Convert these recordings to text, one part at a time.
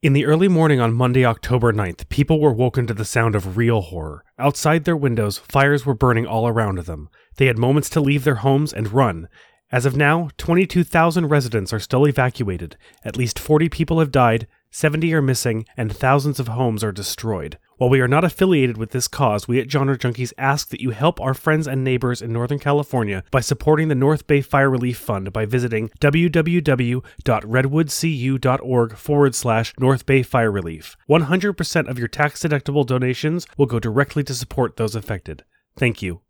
In the early morning on Monday, October 9th, people were woken to the sound of real horror. Outside their windows, fires were burning all around them. They had moments to leave their homes and run. As of now, 22,000 residents are still evacuated. At least 40 people have died, 70 are missing, and thousands of homes are destroyed. While we are not affiliated with this cause, we at Genre Junkies ask that you help our friends and neighbors in Northern California by supporting the North Bay Fire Relief Fund by visiting www.redwoodcu.org forward slash North Bay Fire Relief. 100% of your tax deductible donations will go directly to support those affected. Thank you.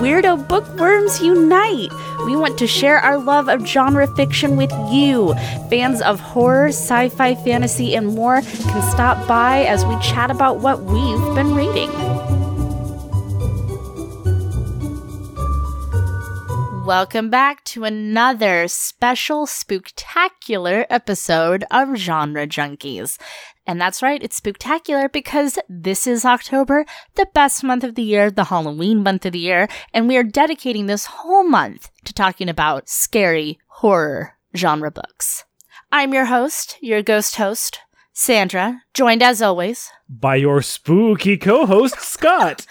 Weirdo Bookworms Unite! We want to share our love of genre fiction with you. Fans of horror, sci fi, fantasy, and more can stop by as we chat about what we've been reading. Welcome back to another special spooktacular episode of Genre Junkies. And that's right, it's spectacular because this is October, the best month of the year, the Halloween month of the year, and we are dedicating this whole month to talking about scary horror genre books. I'm your host, your ghost host, Sandra, joined as always by your spooky co-host Scott.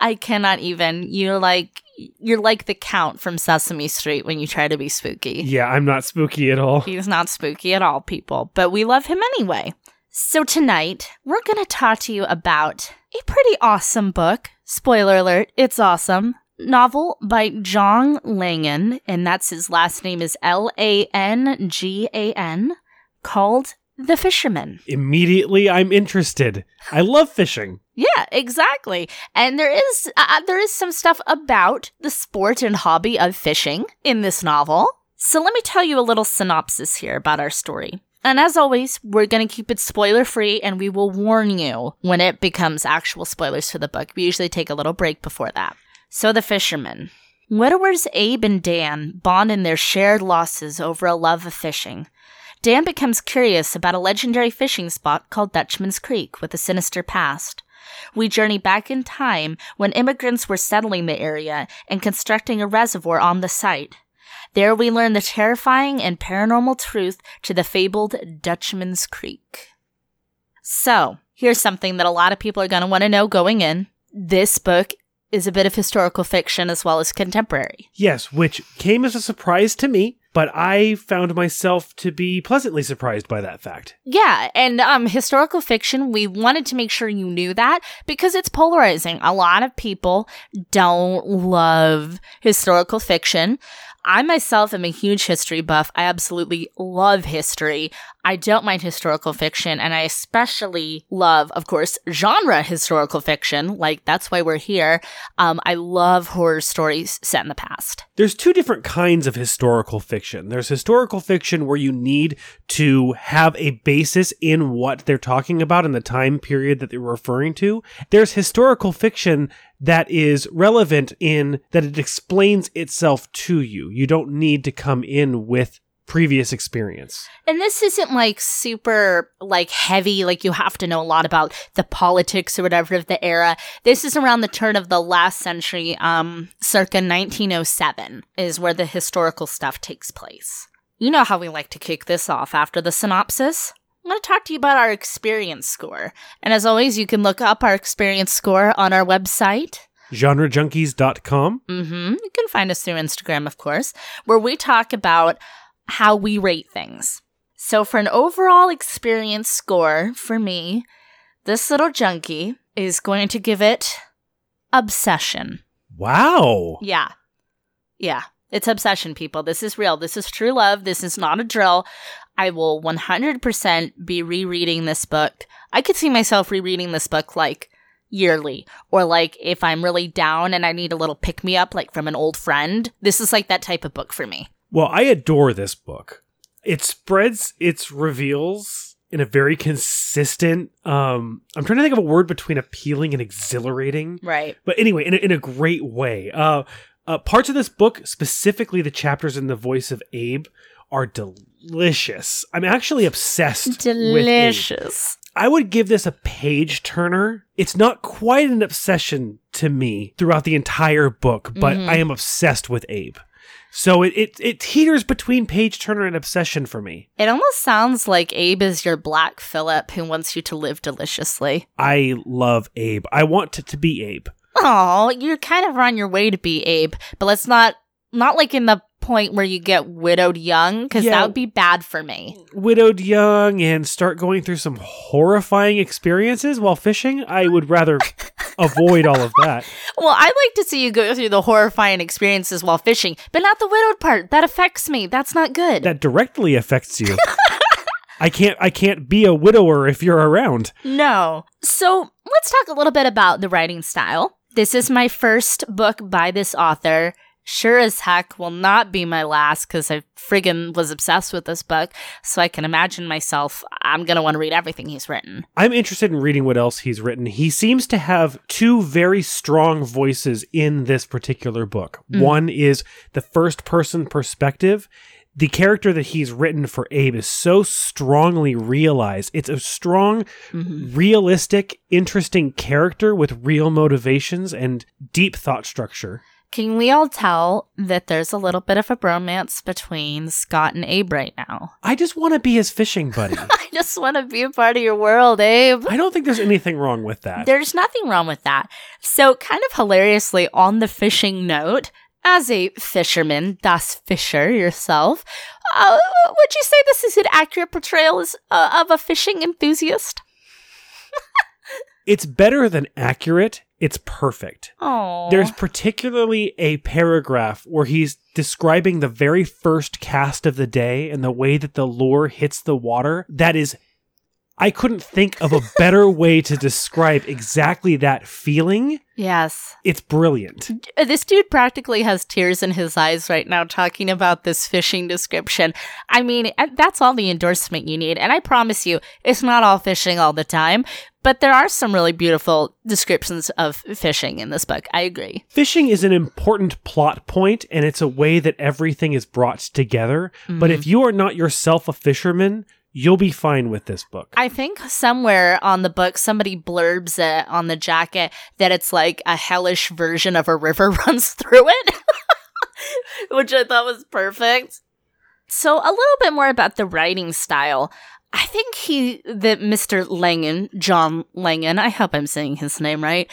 I cannot even. You're like you're like the count from Sesame Street when you try to be spooky. Yeah, I'm not spooky at all. He's not spooky at all, people, but we love him anyway. So tonight, we're going to talk to you about a pretty awesome book. Spoiler alert, it's awesome. Novel by John Langan, and that's his last name is L A N G A N, called The Fisherman. Immediately, I'm interested. I love fishing. Yeah, exactly. And there is uh, uh, there is some stuff about the sport and hobby of fishing in this novel. So let me tell you a little synopsis here about our story. And as always, we're going to keep it spoiler free and we will warn you when it becomes actual spoilers for the book. We usually take a little break before that. So, The fishermen. Widowers Abe and Dan bond in their shared losses over a love of fishing. Dan becomes curious about a legendary fishing spot called Dutchman's Creek with a sinister past. We journey back in time when immigrants were settling the area and constructing a reservoir on the site. There we learn the terrifying and paranormal truth to the fabled Dutchman's Creek. So, here's something that a lot of people are going to want to know going in. This book is a bit of historical fiction as well as contemporary. Yes, which came as a surprise to me but I found myself to be pleasantly surprised by that fact. Yeah, and um historical fiction, we wanted to make sure you knew that because it's polarizing. A lot of people don't love historical fiction. I myself am a huge history buff. I absolutely love history. I don't mind historical fiction, and I especially love, of course, genre historical fiction. Like, that's why we're here. Um, I love horror stories set in the past. There's two different kinds of historical fiction. There's historical fiction where you need to have a basis in what they're talking about in the time period that they're referring to. There's historical fiction that is relevant in that it explains itself to you. You don't need to come in with previous experience. And this isn't like super like heavy like you have to know a lot about the politics or whatever of the era. This is around the turn of the last century um circa 1907 is where the historical stuff takes place. You know how we like to kick this off after the synopsis? I'm going to talk to you about our experience score. And as always, you can look up our experience score on our website, genrejunkies.com. Mm-hmm. You can find us through Instagram, of course, where we talk about how we rate things. So, for an overall experience score for me, this little junkie is going to give it obsession. Wow. Yeah. Yeah. It's obsession, people. This is real. This is true love. This is not a drill. I will 100% be rereading this book. I could see myself rereading this book like yearly or like if I'm really down and I need a little pick me up like from an old friend. This is like that type of book for me. Well, I adore this book. It spreads its reveals in a very consistent um I'm trying to think of a word between appealing and exhilarating. Right. But anyway, in a, in a great way. Uh, uh parts of this book, specifically the chapters in the voice of Abe, are delicious. I'm actually obsessed delicious. I would give this a page turner. It's not quite an obsession to me throughout the entire book, but mm-hmm. I am obsessed with Abe. So it, it, it teeters between page turner and obsession for me. It almost sounds like Abe is your Black Phillip who wants you to live deliciously. I love Abe. I want to, to be Abe. Oh, you're kind of on your way to be Abe, but let's not not like in the point where you get widowed young because Yeah. that would be bad for me. Widowed young and start going through some horrifying experiences while fishing. I would rather avoid all of that. Well, I'd like to see you go through the horrifying experiences while fishing, but not the widowed part. That affects me. That's not good. That directly affects you. I can't I can't be a widower if you're around. No. So let's talk a little bit about the writing style. This is my first book by this author. Sure as heck will not be my last because I friggin' was obsessed with this book. So I can imagine myself, I'm going to want to read everything he's written. I'm interested in reading what else he's written. He seems to have two very strong voices in this particular book. Mm. One is the first person perspective. The character that he's written for Abe is so strongly realized. It's a strong, mm-hmm. realistic, interesting character with real motivations and deep thought structure. Can we all tell that there's a little bit of a bromance between Scott and Abe right now? I just want to be his fishing buddy. I just want to be a part of your world, Abe. I don't think there's anything wrong with that. There's nothing wrong with that. So, kind of hilariously, on the fishing note, as a fisherman, das Fisher yourself, uh, would you say this is an accurate portrayal as, uh, of a fishing enthusiast? It's better than accurate. It's perfect. Oh, There's particularly a paragraph where he's describing the very first cast of the day and the way that the lure hits the water. That is, I couldn't think of a better way to describe exactly that feeling. yes. It's brilliant. Uh, This dude practically has tears in his eyes right now talking about this fishing description. I mean, uh, that's all the endorsement you need. And I promise you, it's not all fishing all the time, but there are some really beautiful descriptions of fishing in this book. I agree. Fishing is an important plot point and it's a way that everything is brought together. But if you are not yourself a fisherman, you'll be fine with this book. I think somewhere on the book, somebody blurbs it on the jacket that it's like a hellish version of a river runs through it, which I thought was perfect. So, a little bit more about the writing style. I think he, that Mr. Langan, John Langan, I hope I'm saying his name right.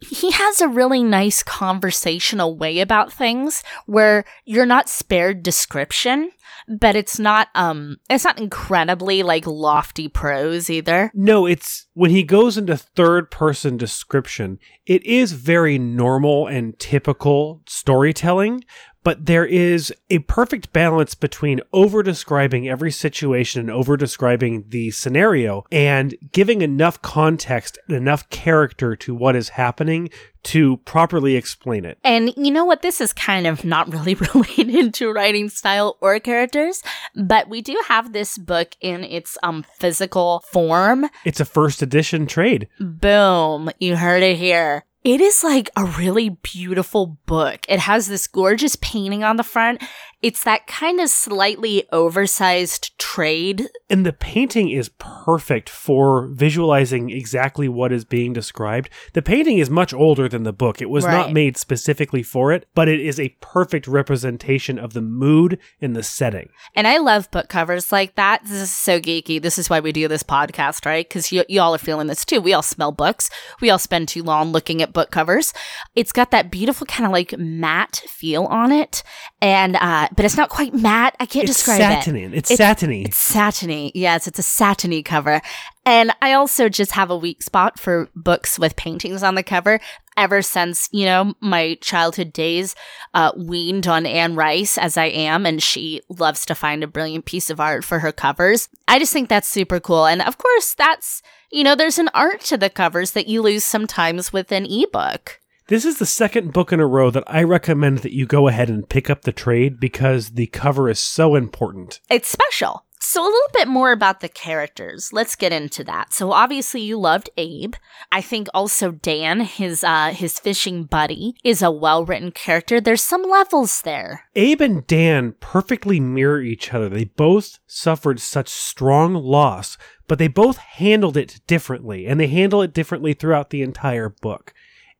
He has a really nice conversational way about things where you're not spared description, but it's not um it's not incredibly like lofty prose either. No, it's when he goes into third person description, it is very normal and typical storytelling, but there is a perfect balance between over describing every situation and over describing the scenario and giving enough context and enough character to what is happening to properly explain it. And you know what? This is kind of not really related to writing style or characters, but we do have this book in its um physical form. It's a first edition trade. Boom. You heard it here. It is like a really beautiful book. It has this gorgeous painting on the front. It's that kind of slightly oversized trade. And the painting is perfect for visualizing exactly what is being described. The painting is much older than the book. It was not made specifically for it, but it is a perfect representation of the mood and the setting. And I love book covers like that. This is so geeky. This is why we do this podcast, right? Because y- y'all are feeling this too. We all smell books. We all spend too long looking at book covers. It's got that beautiful kind of like matte feel on it. And, uh, but it's not quite matte. I can't It's describe it. It's satiny. It's, satiny. It's satiny. Yes, it's a satiny cover. And I also just have a weak spot for books with paintings on the cover. Ever since, you know, my childhood days, uh, weaned on Anne Rice as I am, and she loves to find a brilliant piece of art for her covers. I just think that's super cool. And of course, that's, you know, there's an art to the covers that you lose sometimes with an ebook. This is the second book in a row that I recommend that you go ahead and pick up the trade because the cover is so important. It's special. So, a little bit more about the characters. Let's get into that. So, obviously, you loved Abe. I think also Dan, his uh, his fishing buddy, is a well written character. There's some levels there. Abe and Dan perfectly mirror each other. They both suffered such strong loss, but they both handled it differently, and they handle it differently throughout the entire book.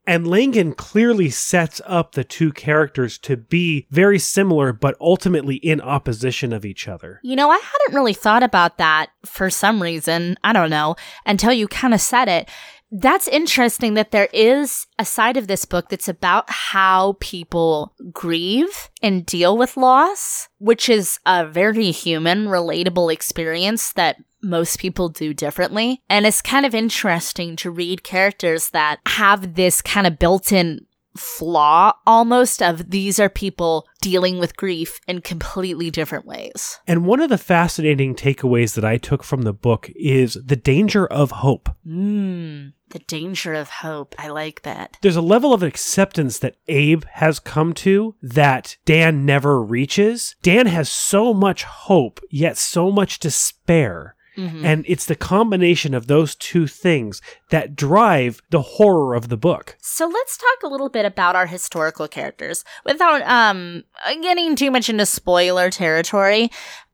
And Langan clearly sets up the two characters to be very similar, but ultimately in opposition of each other. You know, I hadn't really thought about that for some reason. I don't know, until you kind of said it. That's interesting that there is a side of this book that's about how people grieve and deal with loss, which is a very human, relatable experience that most people do differently. And it's kind of interesting to read characters that have this kind of built in flaw almost of these are people dealing with grief in completely different ways. And one of the fascinating takeaways that I took from the book is the danger of hope. Mm, the danger of hope. I like that. There's a level of acceptance that Abe has come to that Dan never reaches. Dan has so much hope, yet so much despair. Mm-hmm. And it's the combination of those two things that drive the horror of the book. So let's talk a little bit about our historical characters without um getting too much into spoiler territory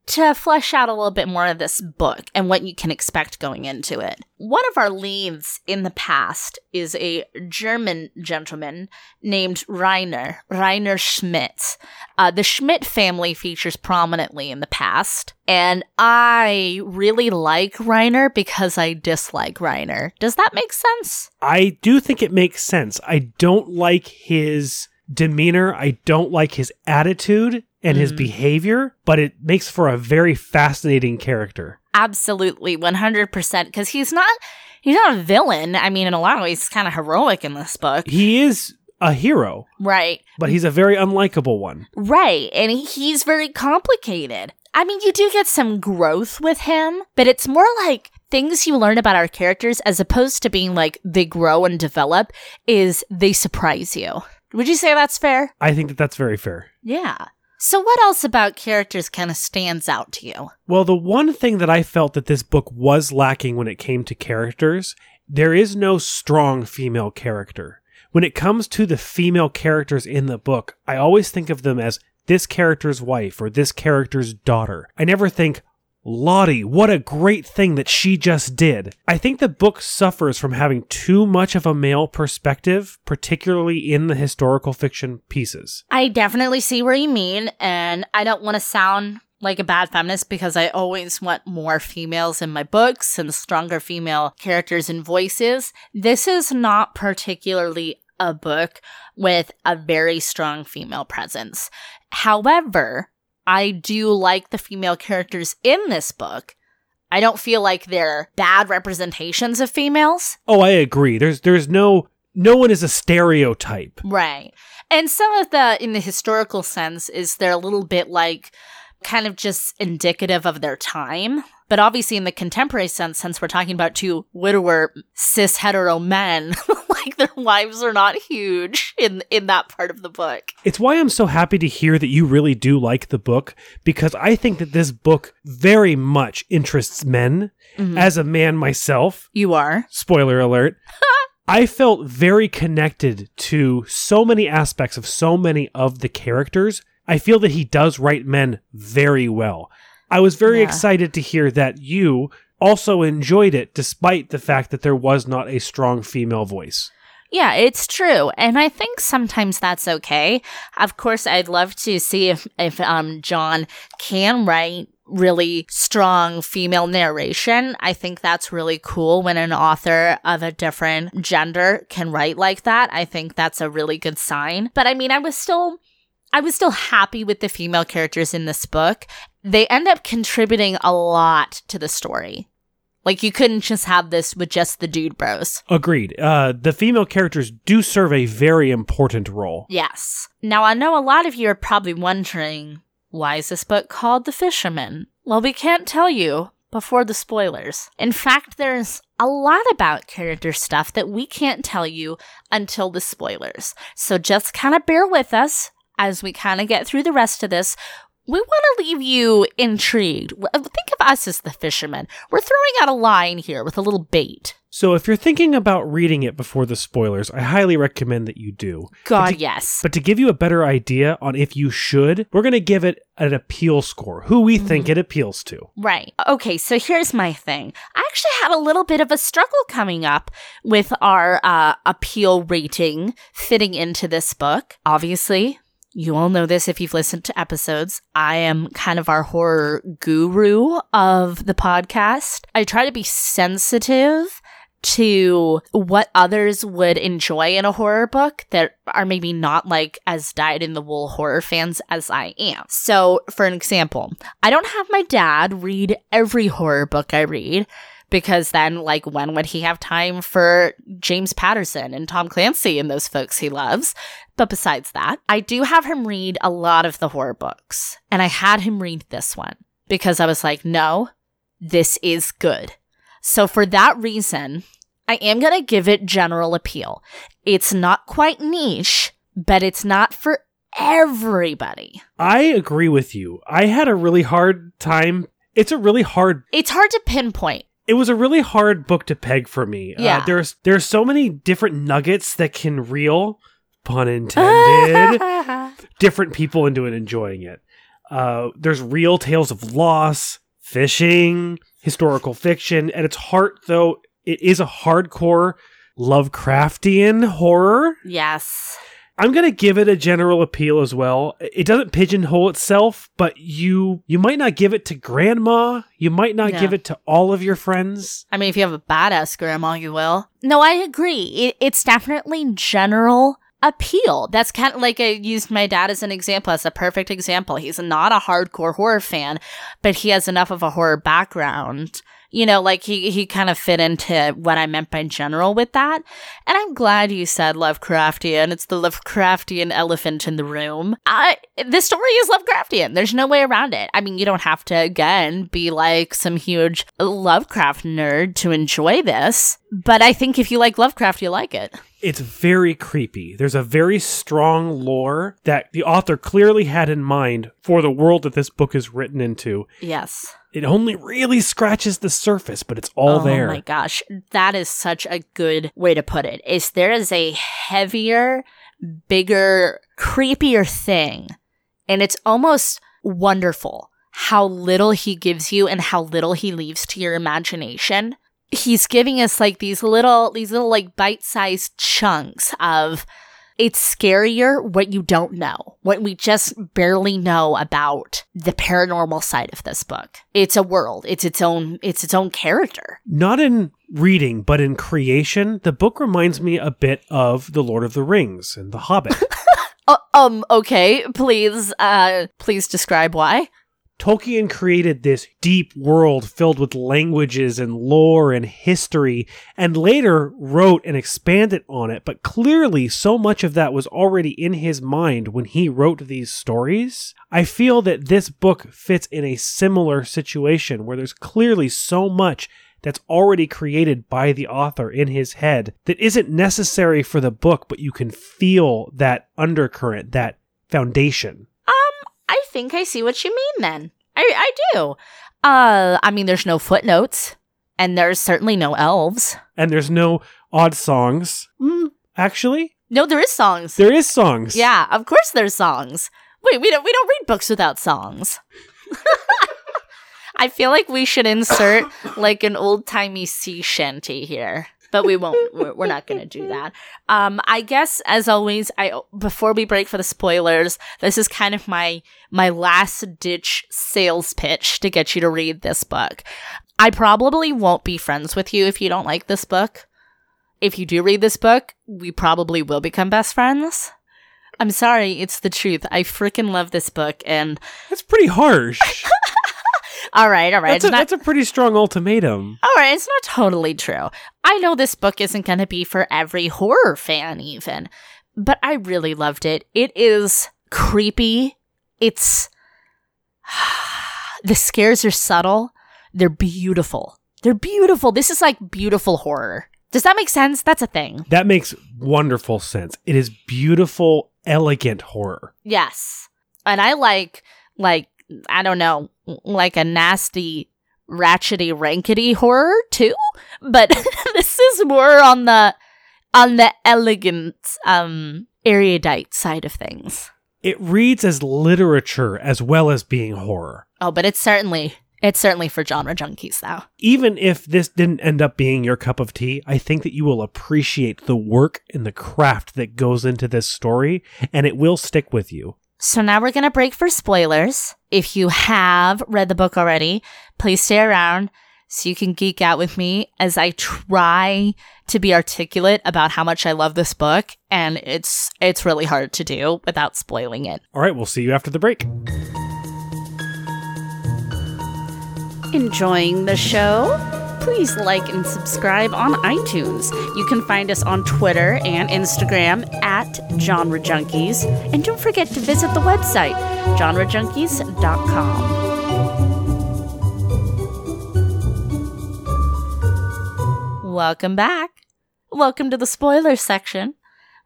to flesh out a little bit more of this book and what you can expect going into it. One of our leads in the past is a German gentleman named Rainer, Rainer Schmidt. Uh, the Schmidt family features prominently in the past, and I really like Rainer because I dislike Rainer. Does that make sense? I do think it makes sense. I don't like his demeanor. I don't like his attitude and mm. his behavior, but it makes for a very fascinating character. Absolutely, 100% because he's not he's not a villain. I mean, in a lot of ways he's kind of heroic in this book. He is a hero. Right. But he's a very unlikable one. Right. And he's very complicated. I mean, you do get some growth with him, but it's more like things you learn about our characters as opposed to being like they grow and develop is they surprise you. Would you say that's fair? I think that that's very fair. Yeah. So, what else about characters kind of stands out to you? Well, the one thing that I felt that this book was lacking when it came to characters, there is no strong female character. When it comes to the female characters in the book, I always think of them as this character's wife or this character's daughter. I never think, Lottie, what a great thing that she just did. I think the book suffers from having too much of a male perspective, particularly in the historical fiction pieces. I definitely see where you mean, and I don't want to sound like a bad feminist because I always want more females in my books and stronger female characters and voices. This is not particularly a book with a very strong female presence. However, I do like the female characters in this book. I don't feel like they're bad representations of females. Oh, I agree. There's there's no no one is a stereotype. Right. And some of the in the historical sense is they're a little bit like kind of just indicative of their time. But obviously, in the contemporary sense, since we're talking about two widower cis hetero men, like their wives are not huge in in that part of the book. It's why I'm so happy to hear that you really do like the book because I think that this book very much interests men. Mm-hmm. As a man myself, you are. Spoiler alert. I felt very connected to so many aspects of so many of the characters. I feel that he does write men very well. I was very yeah. excited to hear that you also enjoyed it despite the fact that there was not a strong female voice. Yeah, it's true. And I think sometimes that's okay. Of course, I'd love to see if, if um, John can write really strong female narration. I think that's really cool when an author of a different gender can write like that. I think that's a really good sign. But I mean, I was still I was still happy with the female characters in this book. They end up contributing a lot to the story. Like you couldn't just have this with just the dude bros. Agreed. Uh, the female characters do serve a very important role. Yes. Now I know a lot of you are probably wondering why is this book called The Fisherman? Well, we can't tell you before the spoilers. In fact, there's a lot about character stuff that we can't tell you until the spoilers. So just kind of bear with us as we kind of get through the rest of this, We want to leave you intrigued. Think of us as the fishermen. We're throwing out a line here with a little bait. So if you're thinking about reading it before the spoilers, I highly recommend that you do. God, But to- yes. But to give you a better idea on if you should, we're going to give it an appeal score, who we think it appeals to. Right. Okay, so here's my thing. I actually had a little bit of a struggle coming up with our uh, appeal rating fitting into this book. Obviously, you all know this if you've listened to episodes. I am kind of our horror guru of the podcast. I try to be sensitive to what others would enjoy in a horror book that are maybe not like as dyed in the wool horror fans as I am. So, for an example, I don't have my dad read every horror book I read because then, like, when would he have time for James Patterson and Tom Clancy and those folks he loves? But besides that, I do have him read a lot of the horror books, and I had him read this one because I was like, no, this is good. So, for that reason, I am going to give it general appeal. It's not quite niche, but it's not for everybody. I agree with you. I had a really hard time. It's a really hard It's hard to pinpoint. It was a really hard book to peg for me. Yeah. Uh, there's there's so many different nuggets that can reel, pun intended, different people into it enjoying it. Uh, there's real tales of loss, fishing, historical fiction. At its heart, though, it is a hardcore Lovecraftian horror. yes. I'm gonna give it a general appeal as well. It doesn't pigeonhole itself, but you you might not give it to grandma. You might not No. give it to all of your friends. I mean, if you have a badass grandma, you will. No, I agree. It, it's definitely general appeal. That's kind of like I used my dad as an example, as a perfect example. He's not a hardcore horror fan, but he has enough of a horror background. You know, like he, he kind of fit into what I meant by general with that. And I'm glad you said Lovecraftian. It's the Lovecraftian elephant in the room. I, this story is Lovecraftian. There's no way around it. I mean, you don't have to, again, be like some huge Lovecraft nerd to enjoy this. But I think if you like Lovecraft, you like it. It's very creepy. There's a very strong lore that the author clearly had in mind for the world that this book is written into. Yes. It only really scratches the surface, but it's all oh there. Oh my gosh. That is such a good way to put it. Is there is a heavier, bigger, creepier thing. And it's almost wonderful how little he gives you and how little he leaves to your imagination. He's giving us like these little, these little like bite-sized chunks of it's scarier what you don't know, what we just barely know about the paranormal side of this book. It's a world. It's its own it's its own character. Not in reading, but in creation, the book reminds me a bit of The Lord of the Rings and The Hobbit. Uh, um okay, please uh please describe why. Tolkien created this deep world filled with languages and lore and history, and later wrote and expanded on it. But clearly, so much of that was already in his mind when he wrote these stories. I feel that this book fits in a similar situation where there's clearly so much that's already created by the author in his head that isn't necessary for the book, but you can feel that undercurrent, that foundation. I think I see what you mean then. I I do. Uh I mean there's no footnotes and there's certainly no elves. and there's no odd songs. Mm, actually, No, there is songs. there is songs. Yeah, of course there's songs. Wait, we don't we don't read books without songs. I feel like we should insert like an old timey sea shanty here, but we won't. We're, not going to do that. Um, I guess as always, I before we break for the spoilers, this is kind of my my last ditch sales pitch to get you to read this book. I probably won't be friends with you if you don't like this book. If you do read this book, we probably will become best friends. I'm sorry, it's the truth. I freaking love this book, and That's pretty harsh. all right, all right, that's, a, not that's a pretty strong ultimatum. all right. It's not totally true. I know this book isn't going to be for every horror fan, even, but I really loved it. It is creepy. It's the scares are subtle. They're beautiful. They're beautiful. This is like beautiful horror. Does that make sense? That's a thing. That makes wonderful sense. It is beautiful, elegant horror. Yes. And I like like I don't know, like a nasty, ratchety, rankety horror too. But this is more on the on the elegant, um, erudite side of things. It reads as literature as well as being horror. Oh, but it's certainly it's certainly for genre junkies though. Even if this didn't end up being your cup of tea, I think that you will appreciate the work and the craft that goes into this story, and it will stick with you. So now we're gonna break for spoilers. If you have read the book already, please stay around so you can geek out with me as I try to be articulate about how much I love this book, and it's it's really hard to do without spoiling it. All right, we'll see you after the break. Enjoying the show? Please like and subscribe on iTunes. You can find us on Twitter and Instagram at Genre Junkies. And don't forget to visit the website, genrejunkies.com. Welcome back. Welcome to the spoiler section.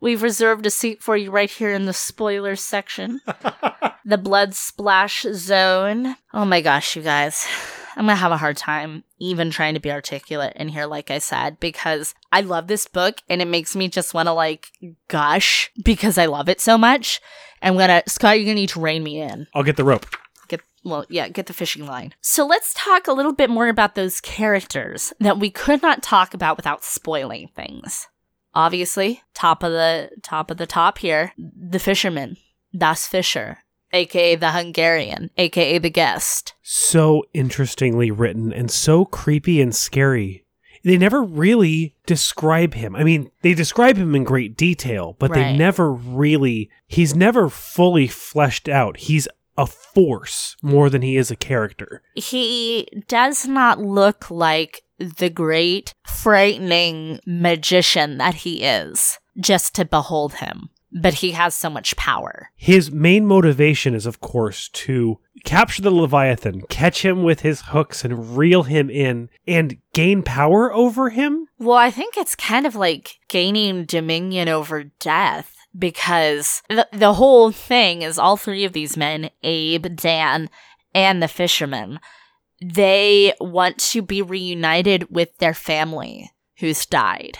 We've reserved a seat for you right here in the spoiler section. the blood splash zone. Oh my gosh, you guys. I'm gonna have a hard time even trying to be articulate in here, like I said, because I love this book and it makes me just wanna like gush because I love it so much. I'm gonna, Scott, you're gonna need to rein me in. I'll get the rope. Get, well, yeah, get the fishing line. So let's talk a little bit more about those characters that we could not talk about without spoiling things. Obviously, top of the top of the top here, the fisherman, Das Fischer, aka the Hungarian, aka the guest. So interestingly written and so creepy and scary. They never really describe him. I mean, they describe him in great detail, but they never really, he's never fully fleshed out. He's a force more than he is a character. He does not look like the great, frightening magician that he is, just to behold him. But he has so much power. His main motivation is, of course, to capture the Leviathan, catch him with his hooks, and reel him in and gain power over him. Well, I think it's kind of like gaining dominion over death because the, the whole thing is all three of these men, Abe, Dan, and the fisherman, they want to be reunited with their family who's died.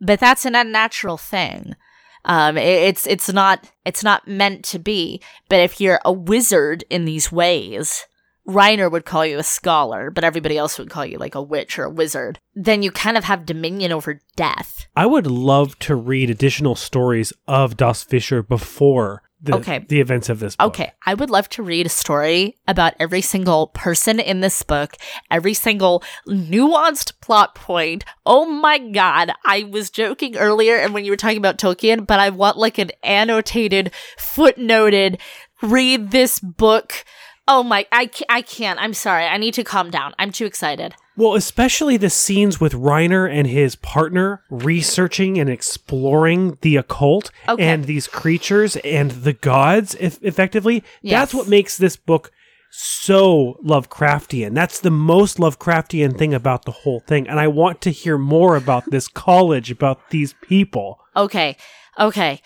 But that's an unnatural thing. Um, it- it's it's not it's not meant to be. But if you're a wizard in these ways, Rainer would call you a scholar, but everybody else would call you like a witch or a wizard. Then you kind of have dominion over death. I would love to read additional stories of Das Fischer before the, Okay. the events of this book. Okay, I would love to read a story about every single person in this book, every single nuanced plot point. Oh my god, I was joking earlier and when you were talking about Tolkien, but I want like an annotated, footnoted, read this book. Oh my, I, I can't. I'm sorry. I need to calm down. I'm too excited. Well, especially the scenes with Rainer and his partner researching and exploring the occult Okay. and these creatures and the gods, if effectively. Yes. That's what makes this book so Lovecraftian. That's the most Lovecraftian thing about the whole thing. And I want to hear more about this college, about these people. Okay. Okay.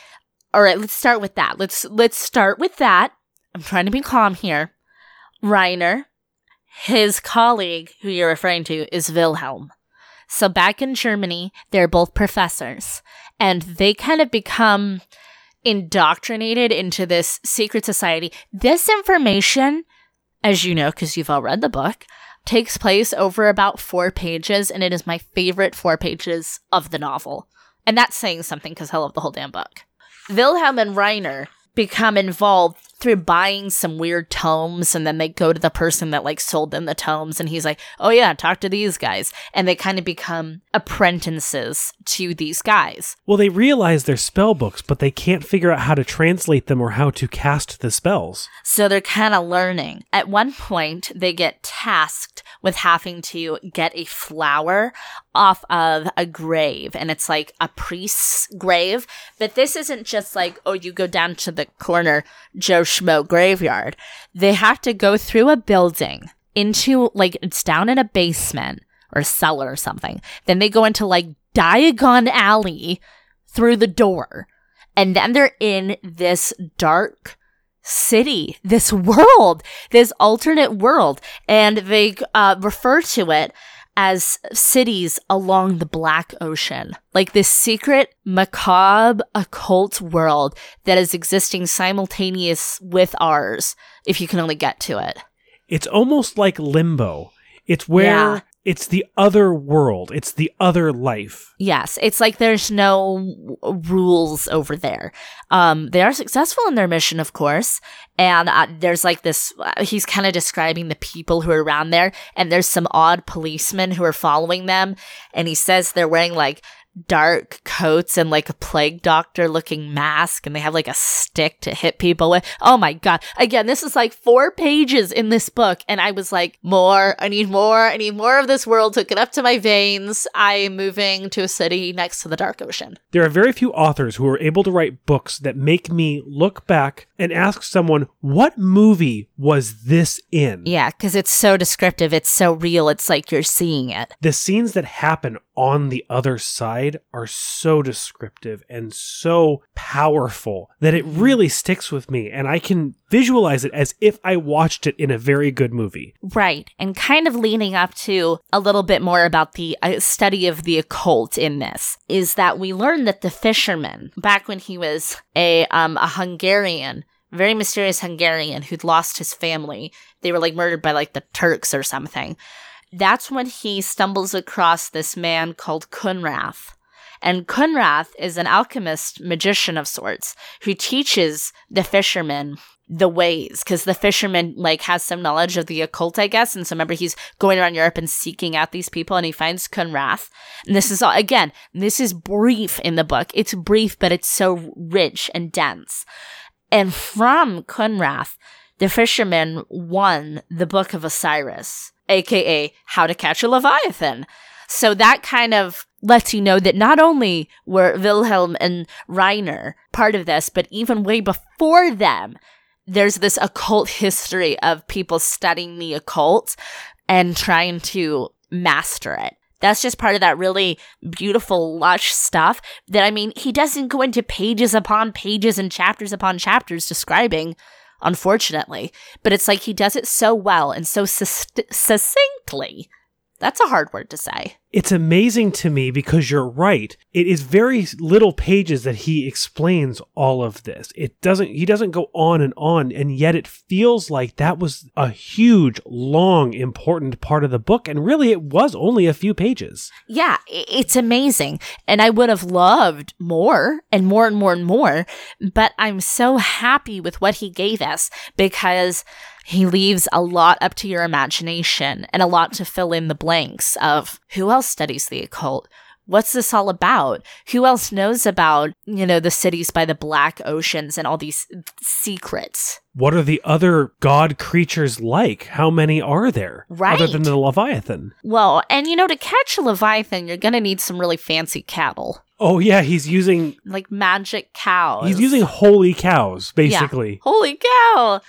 All right, let's start with that. Let's let's start with that. I'm trying to be calm here. Reiner, his colleague who you're referring to is Wilhelm. So back in Germany, they're both professors and they kind of become indoctrinated into this secret society. This information, as you know cuz you've all read the book, takes place over about 4 pages and it is my favorite 4 pages of the novel. And that's saying something because I love the whole damn book. Wilhelm and Rainer become involved through buying some weird tomes and then they go to the person that like sold them the tomes and he's like, "Oh yeah, talk to these guys." And they kind of become apprentices to these guys. Well, they realize they're spell books, but they can't figure out how to translate them or how to cast the spells. So they're kind of learning. At one point, they get tasked with having to get a flower off of a grave, and it's like a priest's grave. But this isn't just like, oh, you go down to the corner Joe Schmo graveyard. They have to go through a building into like it's down in a basement or cellar or something. Then they go into like Diagon Alley through the door. And then they're in this dark city, this world, this alternate world. And they uh, refer to it as cities along the Black Ocean. Like this secret, macabre, occult world that is existing simultaneous with ours, if you can only get to it. It's almost like limbo. It's where Yeah. It's the other world. It's the other life. Yes, it's like there's no rules over there. Um, they are successful in their mission, of course, and uh, there's like this. Uh, he's kind of describing the people who are around there, and there's some odd policemen who are following them, and he says they're wearing like dark coats and like a plague doctor looking mask and they have like a stick to hit people with. Oh my god. Again, this is like four pages in this book and I was like, more, I need more, I need more of this world to get up to my veins. I am moving to a city next to the dark ocean. There are very few authors who are able to write books that make me look back and ask someone, what movie was this in? Yeah, because it's so descriptive, it's so real, it's like you're seeing it. The scenes that happen on the other side are so descriptive and so powerful that it really sticks with me and I can visualize it as if I watched it in a very good movie. Right, and kind of leaning up to a little bit more about the uh, study of the occult in this is that we learn that the fisherman, back when he was a um, a Hungarian, very mysterious Hungarian who'd lost his family, they were like murdered by like the Turks or something. That's when he stumbles across this man called Kunrath. And Kunrath is an alchemist magician of sorts who teaches the fishermen the ways because the fisherman like has some knowledge of the occult i guess. And so remember he's going around europe and seeking out these people and he finds kunrath. And this is all again this is brief in the book. It's brief but it's so rich and dense. And from kunrath the fisherman won the book of osiris aka how to catch a leviathan so that kind of lets you know that not only were Wilhelm and Rainer part of this, but even way before them, there's this occult history of people studying the occult and trying to master it. That's just part of that really beautiful, lush stuff that I mean, he doesn't go into pages upon pages and chapters upon chapters describing, unfortunately, but it's like he does it so well and so succinctly. That's a hard word to say. It's amazing to me because you're right. It is very little pages that he explains all of this. It doesn't he doesn't go on and on and yet it feels like that was a huge, long, important part of the book and really it was only a few pages. Yeah, it's amazing. And I would have loved more and more and more and more, but I'm so happy with what he gave us because he leaves a lot up to your imagination and a lot to fill in the blanks of who else studies the occult? What's this all about? Who else knows about, you know, the cities by the black oceans and all these secrets? What are the other god creatures like? How many are there? Right. Other than the Leviathan. Well, and you know, to catch a leviathan, you're gonna need some really fancy cattle. Oh yeah, he's using Like magic cows. he's using holy cows, basically. Holy cow!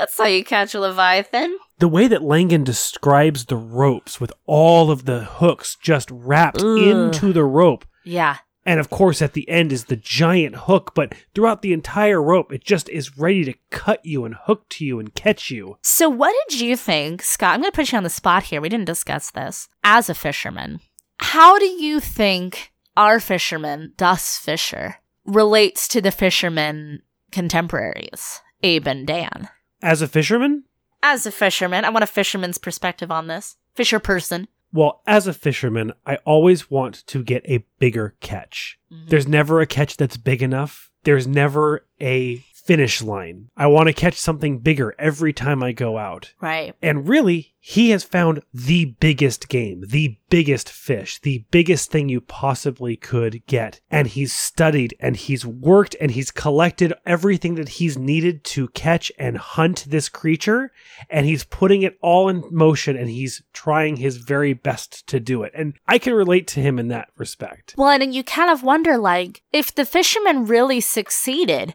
That's how you catch a leviathan. The way that Langan describes the ropes with all of the hooks just wrapped Ugh. into the rope. Yeah. And of course, at the end is the giant hook, but throughout the entire rope, it just is ready to cut you and hook to you and catch you. So, what did you think, Scott? I'm going to put you on the spot here. We didn't discuss this. As a fisherman, how do you think our fisherman, Das Fisher, relates to the fishermen contemporaries, Abe and Dan? As a fisherman? As a fisherman, I want a fisherman's perspective on this. Fisher person. Well, as a fisherman, I always want to get a bigger catch. Mhm. There's never a catch that's big enough. There's never a finish line. I want to catch something bigger every time I go out. Right. And really, he has found the biggest game, the biggest fish, the biggest thing you possibly could get. And he's studied and he's worked and he's collected everything that he's needed to catch and hunt this creature. And he's putting it all in motion and he's trying his very best to do it. And I can relate to him in that respect. Well, and you kind of wonder, like, if the fisherman really succeeded,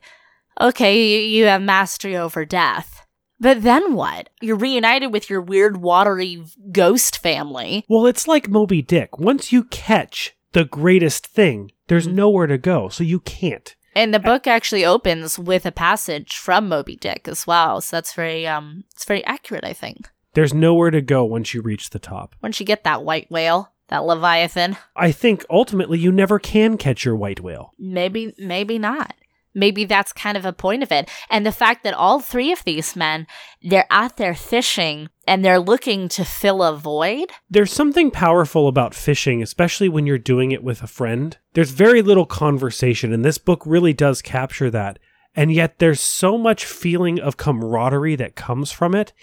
okay, you, have mastery over death. But then what? You're reunited with your weird, watery ghost family. Well, it's like Moby Dick. Once you catch the greatest thing, there's Mhm. nowhere to go, so you can't. And the book actually opens with a passage from Moby Dick as well. So that's very um it's very accurate, I think. There's nowhere to go once you reach the top. Once you get that white whale, that leviathan, I think ultimately you never can catch your white whale. maybe maybe not. Maybe that's kind of a point of it. And the fact that all three of these men, they're out there fishing and they're looking to fill a void. There's something powerful about fishing, especially when you're doing it with a friend. There's very little conversation, and this book really does capture that. And yet, there's so much feeling of camaraderie that comes from it.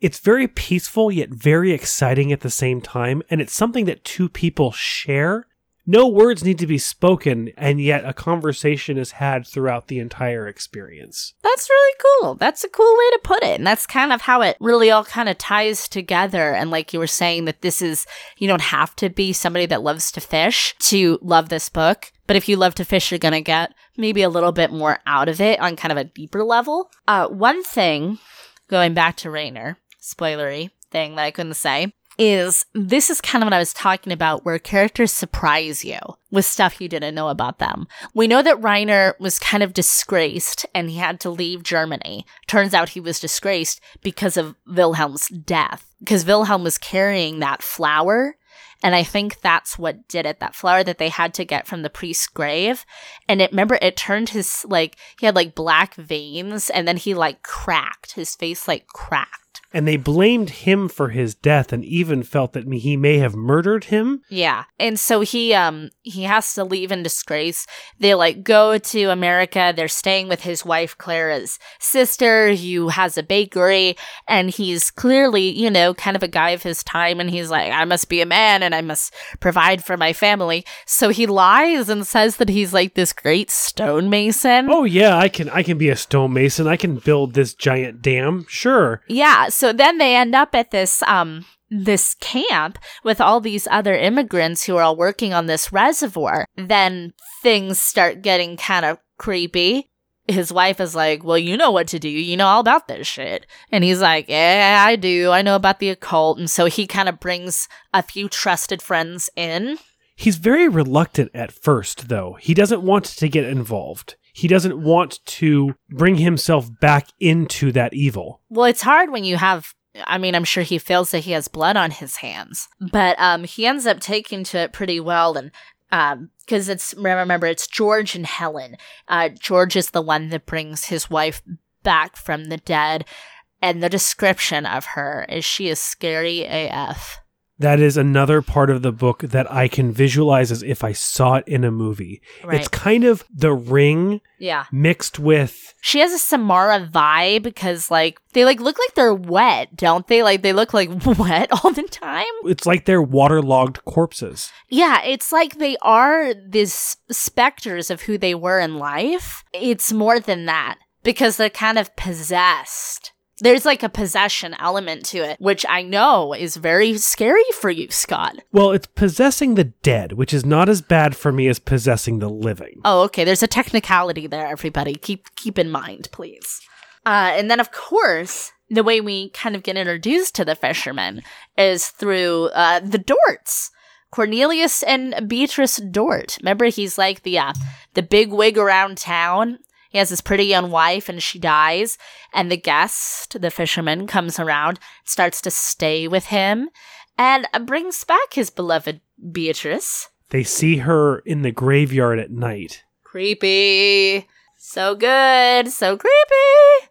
It's very peaceful, yet very exciting at the same time, and it's something that two people share. No words need to be spoken, and yet a conversation is had throughout the entire experience. That's really cool. That's a cool way to put it. And that's kind of how it really all kind of ties together. And like you were saying, that this is, you don't have to be somebody that loves to fish to love this book. But if you love to fish, you're going to get maybe a little bit more out of it on kind of a deeper level. Uh, one thing, going back to Rainer, spoilery thing that I couldn't say, is this is kind of what I was talking about where characters surprise you with stuff you didn't know about them. We know that Rainer was kind of disgraced and he had to leave Germany. Turns out he was disgraced because of Wilhelm's death, because Wilhelm was carrying that flower. And I think that's what did it. That flower that they had to get from the priest's grave. And it, remember, it turned his, like, he had like black veins and then he like cracked. His face like cracked. And they blamed him for his death and even felt that he may have murdered him. Yeah. And so he um he has to leave in disgrace. They like go to America. They're staying with his wife Clara's sister who has a bakery and he's clearly, you know, kind of a guy of his time and he's like I must be a man and I must provide for my family. So he lies and says that he's like this great stonemason. Oh yeah, I can I can be a stonemason. I can build this giant dam. Sure. Yeah, so then they end up at this um this camp with all these other immigrants who are all working on this reservoir. Then things start getting kind of creepy. His wife is like, "Well, you know what to do. You know all about this shit." And he's like, "Yeah, I do. I know about the occult." And so he kind of brings a few trusted friends in. He's very reluctant at first, though. He doesn't want to get involved. He doesn't want to bring himself back into that evil. Well, it's hard when you have I mean, I'm sure he feels that he has blood on his hands, but um, he ends up taking to it pretty well, and um, because it's remember it's George and Helen. Uh, George is the one that brings his wife back from the dead, and the description of her is she is scary AF. That is another part of the book that I can visualize as if I saw it in a movie. Right. It's kind of the ring Yeah, mixed with she has a Samara vibe because like they like look like they're wet, don't they? Like they look like wet all the time. it's like they're waterlogged corpses. Yeah, it's like they are these specters of who they were in life. It's more than that because they're kind of possessed. There's like a possession element to it, which I know is very scary for you, Scott. Well, it's possessing the dead, which is not as bad for me as possessing the living. Oh, okay. There's a technicality there, everybody. Keep keep in mind, please. Uh, and then, of course, the way we kind of get introduced to the fishermen is through uh, the Dorts. Cornelius and Beatrice Dort. Remember, he's like the uh, the big wig around town. He has this pretty young wife, and she dies. And the guest, the fisherman, comes around, starts to stay with him, and brings back his beloved Beatrice. They see her in the graveyard at night. Creepy. So good. So creepy.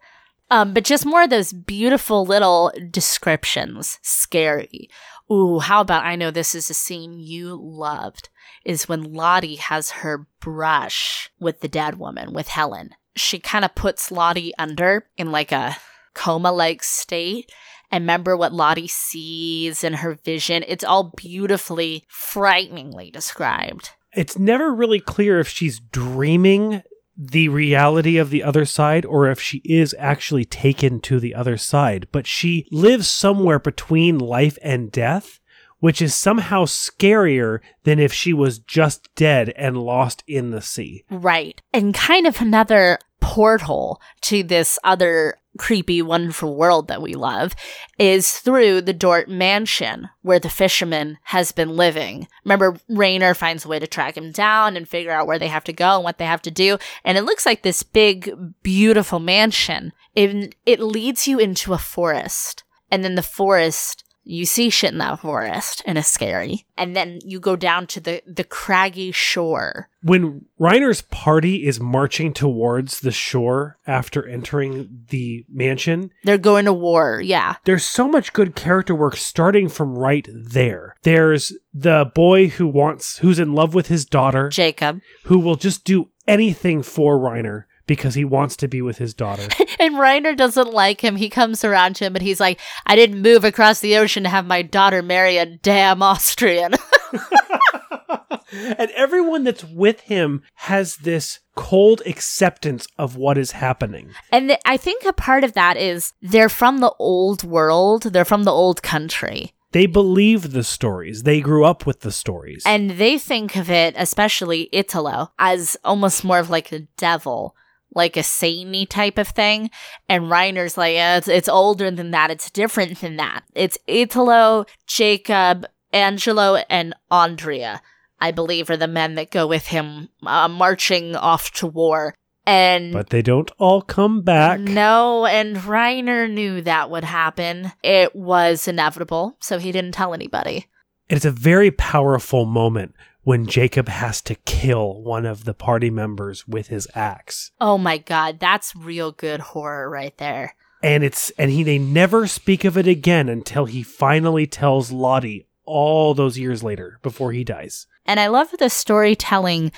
Um, but just more of those beautiful little descriptions. Scary. Ooh, how about I know this is a scene you loved is when Lottie has her brush with the dead woman, with Helen. She kind of puts Lottie under in like a coma like state. And remember what Lottie sees in her vision. It's all beautifully, frighteningly described. It's never really clear if she's dreaming the reality of the other side or if she is actually taken to the other side, but she lives somewhere between life and death, which is somehow scarier than if she was just dead and lost in the sea. Right. And kind of another portal to this other creepy, wonderful world that we love is through the Dort mansion where the fisherman has been living. Remember, Rainer finds a way to track him down and figure out where they have to go and what they have to do. And it looks like this big, beautiful mansion. It, it leads you into a forest. And then the forest you see shit in that forest and it's scary. And then you go down to the, the craggy shore. When Rainer's party is marching towards the shore after entering the mansion, they're going to war. Yeah. There's so much good character work starting from right there. There's the boy who wants, who's in love with his daughter, Jacob, who will just do anything for Rainer because he wants to be with his daughter. and Rainer doesn't like him. He comes around to him and he's like, I didn't move across the ocean to have my daughter marry a damn Austrian. and everyone that's with him has this cold acceptance of what is happening. And th- I think a part of that is they're from the old world, they're from the old country. They believe the stories. They grew up with the stories. And they think of it, especially Italo, as almost more of like a devil like a samey type of thing. And Rainer's like, it's, it's older than that. It's different than that. It's Italo, Jacob, Angelo, and Andrea, I believe, are the men that go with him uh, marching off to war. And but they don't all come back. No, and Rainer knew that would happen. It was inevitable, so he didn't tell anybody. It's a very powerful moment when Jacob has to kill one of the party members with his axe. Oh my god, that's real good horror right there. And it's and he they never speak of it again until he finally tells Lottie all those years later before he dies. And I love the storytelling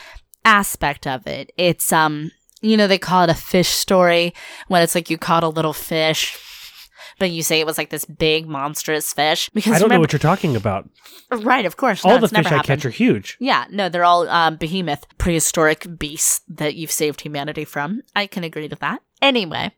aspect of it. It's um you know they call it a fish story when it's like you caught a little fish but you say it was like this big monstrous fish because I don't remember, know what you're talking about. Right, of course. All no, the fish I catch are huge. Yeah, no, they're all um, behemoth, prehistoric beasts that you've saved humanity from. I can agree with that. Anyway,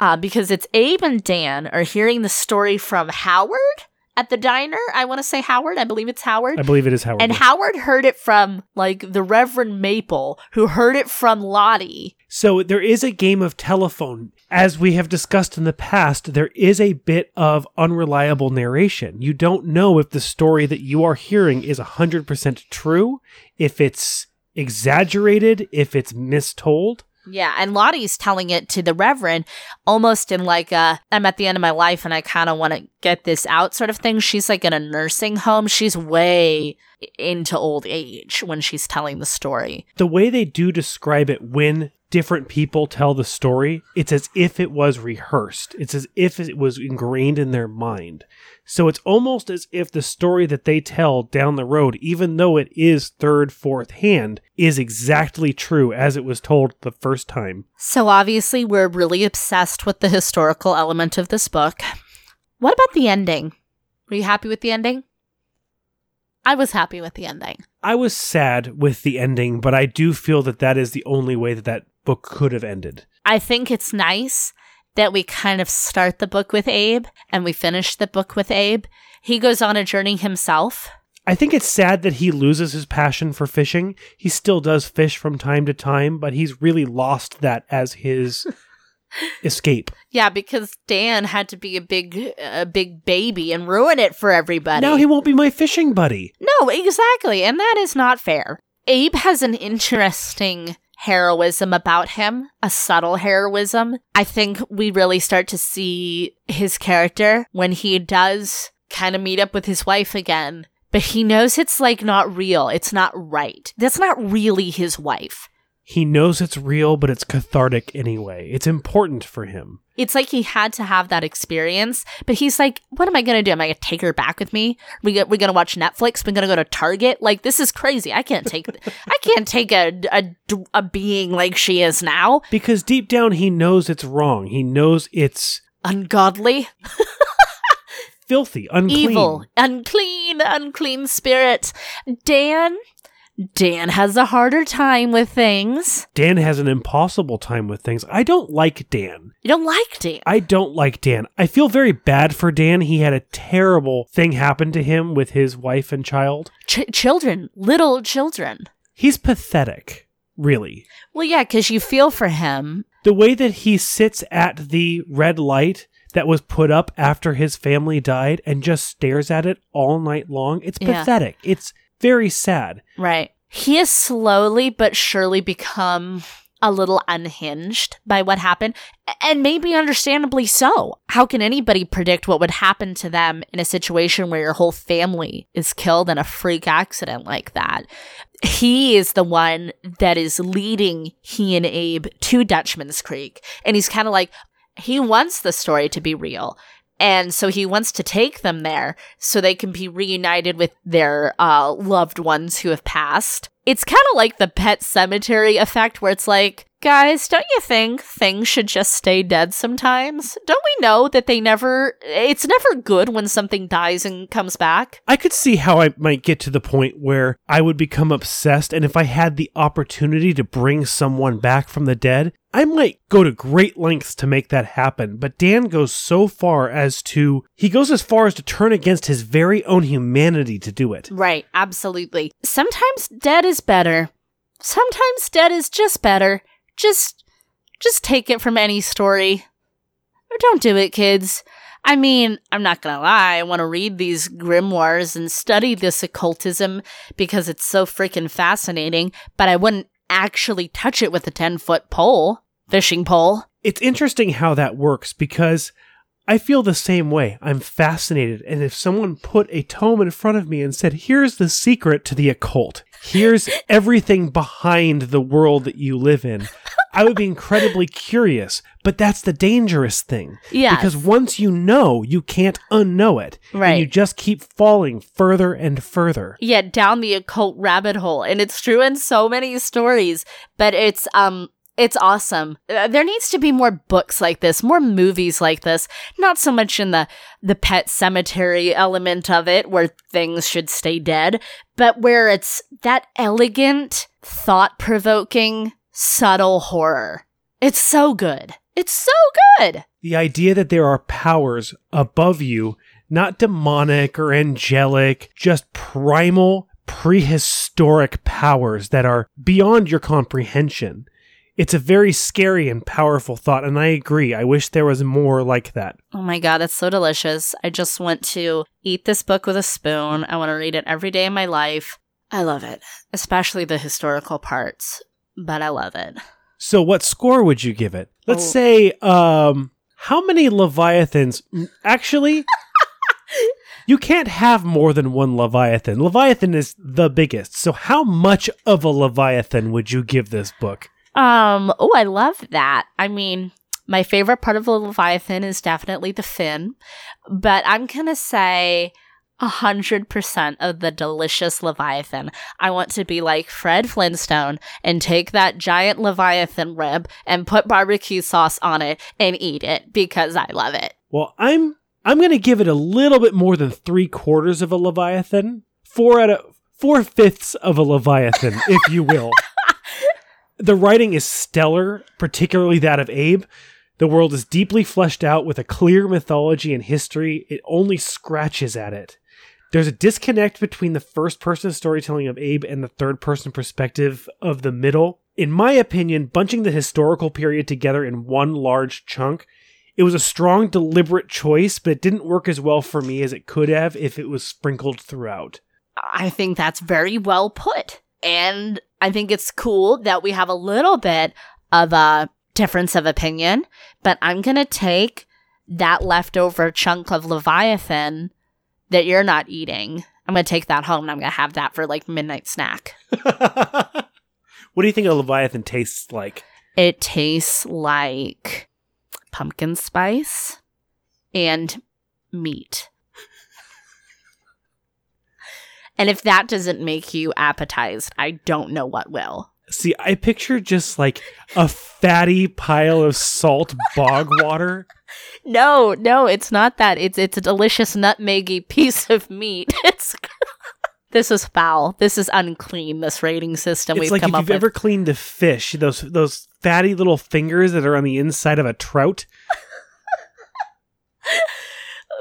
uh, because it's Abe and Dan are hearing the story from Howard at the diner. I want to say Howard. I believe it's Howard. I believe it is Howard. And Howard heard it from like the Reverend Maple, who heard it from Lottie. So there is a game of telephone. As we have discussed in the past, there is a bit of unreliable narration. You don't know if the story that you are hearing is 100% true, if it's exaggerated, if it's mistold. Yeah, and Lottie's telling it to the Reverend almost in like a I'm at the end of my life and I kind of want to get this out sort of thing. She's like in a nursing home. She's way into old age when she's telling the story. The way they do describe it when different people tell the story, it's as if it was rehearsed. It's as if it was ingrained in their mind. So it's almost as if the story that they tell down the road, even though it is third, fourth hand, is exactly true as it was told the first time. So obviously, we're really obsessed with the historical element of this book. What about the ending? Were you happy with the ending? I was happy with the ending. I was sad with the ending, but I do feel that that is the only way that that book could have ended. I think it's nice that we kind of start the book with Abe and we finish the book with Abe. He goes on a journey himself. I think it's sad that he loses his passion for fishing. He still does fish from time to time, but he's really lost that as his escape. Yeah, because Dan had to be a big a big baby and ruin it for everybody. Now he won't be my fishing buddy. No, exactly, and that is not fair. Abe has an interesting heroism about him, a subtle heroism. I think we really start to see his character when he does kind of meet up with his wife again, but he knows it's like not real. It's not right. That's not really his wife. He knows it's real, but it's cathartic anyway. It's important for him. It's like he had to have that experience, but he's like, what am I going to do? Am I going to take her back with me? We get, we're going to watch Netflix. We're going to go to Target. Like, this is crazy. I can't take, I can't take a, a, a being like she is now. Because deep down, he knows it's wrong. He knows it's ungodly. filthy, unclean. Evil, unclean, unclean spirit. Dan Dan has a harder time with things. Dan has an impossible time with things. I don't like Dan. You don't like Dan? I don't like Dan. I feel very bad for Dan. He had a terrible thing happen to him with his wife and child. Ch- children, little children. He's pathetic, really. Well, yeah, because you feel for him. the way that he sits at the red light that was put up after his family died and just stares at it all night long, it's Yeah. pathetic. It's very sad. Right. He has slowly but surely become a little unhinged by what happened, and maybe understandably so. How can anybody predict what would happen to them in a situation where your whole family is killed in a freak accident like that? He is the one that is leading he and Abe to Dutchman's Creek, and he's kind of like, he wants the story to be real. And so he wants to take them there so they can be reunited with their uh, loved ones who have passed. It's kind of like the Pet Sematary effect where it's like, guys, don't you think things should just stay dead sometimes? Don't we know that they never, it's never good when something dies and comes back? I could see how I might get to the point where I would become obsessed, and if I had the opportunity to bring someone back from the dead, I might go to great lengths to make that happen. But Dan goes so far as to, he goes as far as to turn against his very own humanity to do it. Right, absolutely. Sometimes dead is better. Sometimes dead is just better. Just just take it from any story. Or don't do it, kids. I mean, I'm not gonna lie, I want to read these grimoires and study this occultism because it's so freaking fascinating, but I wouldn't actually touch it with a 10 foot pole, fishing pole. It's interesting how that works because I feel the same way. I'm fascinated. And if someone put a tome in front of me and said, here's the secret to the occult, here's everything behind the world that you live in, I would be incredibly curious. But that's the dangerous thing. Yeah. Because once you know, you can't unknow it. And you just keep falling further and further. yeah down the occult rabbit hole and it's true in so many stories but it's um it's awesome Uh, there needs to be more books like this more movies like this not so much in the the Pet Sematary element of it where things should stay dead but where it's that elegant thought-provoking subtle horror it's so good it's so good the idea that there are powers above you, not demonic or angelic, just primal, prehistoric powers that are beyond your comprehension. It's a very scary and powerful thought, and I agree. I wish there was more like that. Oh my god, it's so delicious. I just want to eat this book with a spoon. I want to read it every day of my life. I love it, especially the historical parts, but I love it. So, what score would you give it? Let's Oh. say, um, how many Leviathans? Actually, you can't have more than one Leviathan. Leviathan is the biggest. So, how much of a Leviathan would you give this book? Um, oh, I love that. I mean, my favorite part of the Leviathan is definitely the fin, but I'm gonna say a hundred percent of the delicious Leviathan. I want to be like Fred Flintstone and take that giant Leviathan rib and put barbecue sauce on it and eat it because I love it. Well, I'm I'm gonna give it a little bit more than three quarters of a Leviathan. Four out of four fifths of a Leviathan, if you will. the writing is stellar, particularly that of Abe. The world is deeply fleshed out with a clear mythology and history. It only scratches at it. There's a disconnect between the first person storytelling of Abe and the third person perspective of the middle. In my opinion, bunching the historical period together in one large chunk it was a strong, deliberate choice, but it didn't work as well for me as it could have if it was sprinkled throughout. I think that's very well put. And I think it's cool that we have a little bit of a difference of opinion, but I'm going to take that leftover chunk of Leviathan that you're not eating. I'm going to take that home and I'm going to have that for like midnight snack. what do you think a Leviathan tastes like? It tastes like pumpkin spice and meat. and if that doesn't make you appetized, I don't know what will. See, I picture just like a fatty pile of salt bog water. No, no, it's not that. It's it's a delicious nutmeggy piece of meat. It's this is foul. This is unclean. This rating system It's we've like come if up you've with. ever cleaned a fish, those those fatty little fingers that are on the inside of a trout.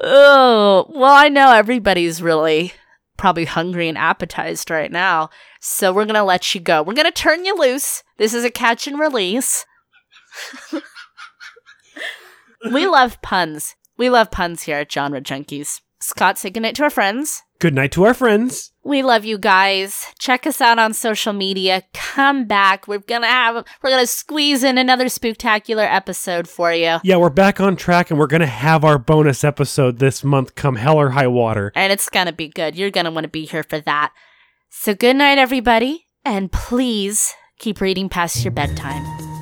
Oh, well, I know everybody's really probably hungry and appetized right now. So we're going to let you go. We're going to turn you loose. This is a catch and release. we love puns. We love puns here at Genre Junkies. Scott, say goodnight to our friends. Good night to our friends. We love you guys. Check us out on social media. Come back. We're gonna have we're gonna squeeze in another spectacular episode for you. Yeah, we're back on track and we're going to have our bonus episode this month come hell or high water. And it's gonna be good. You're gonna want to be here for that. So good night, everybody, and please keep reading past your bedtime.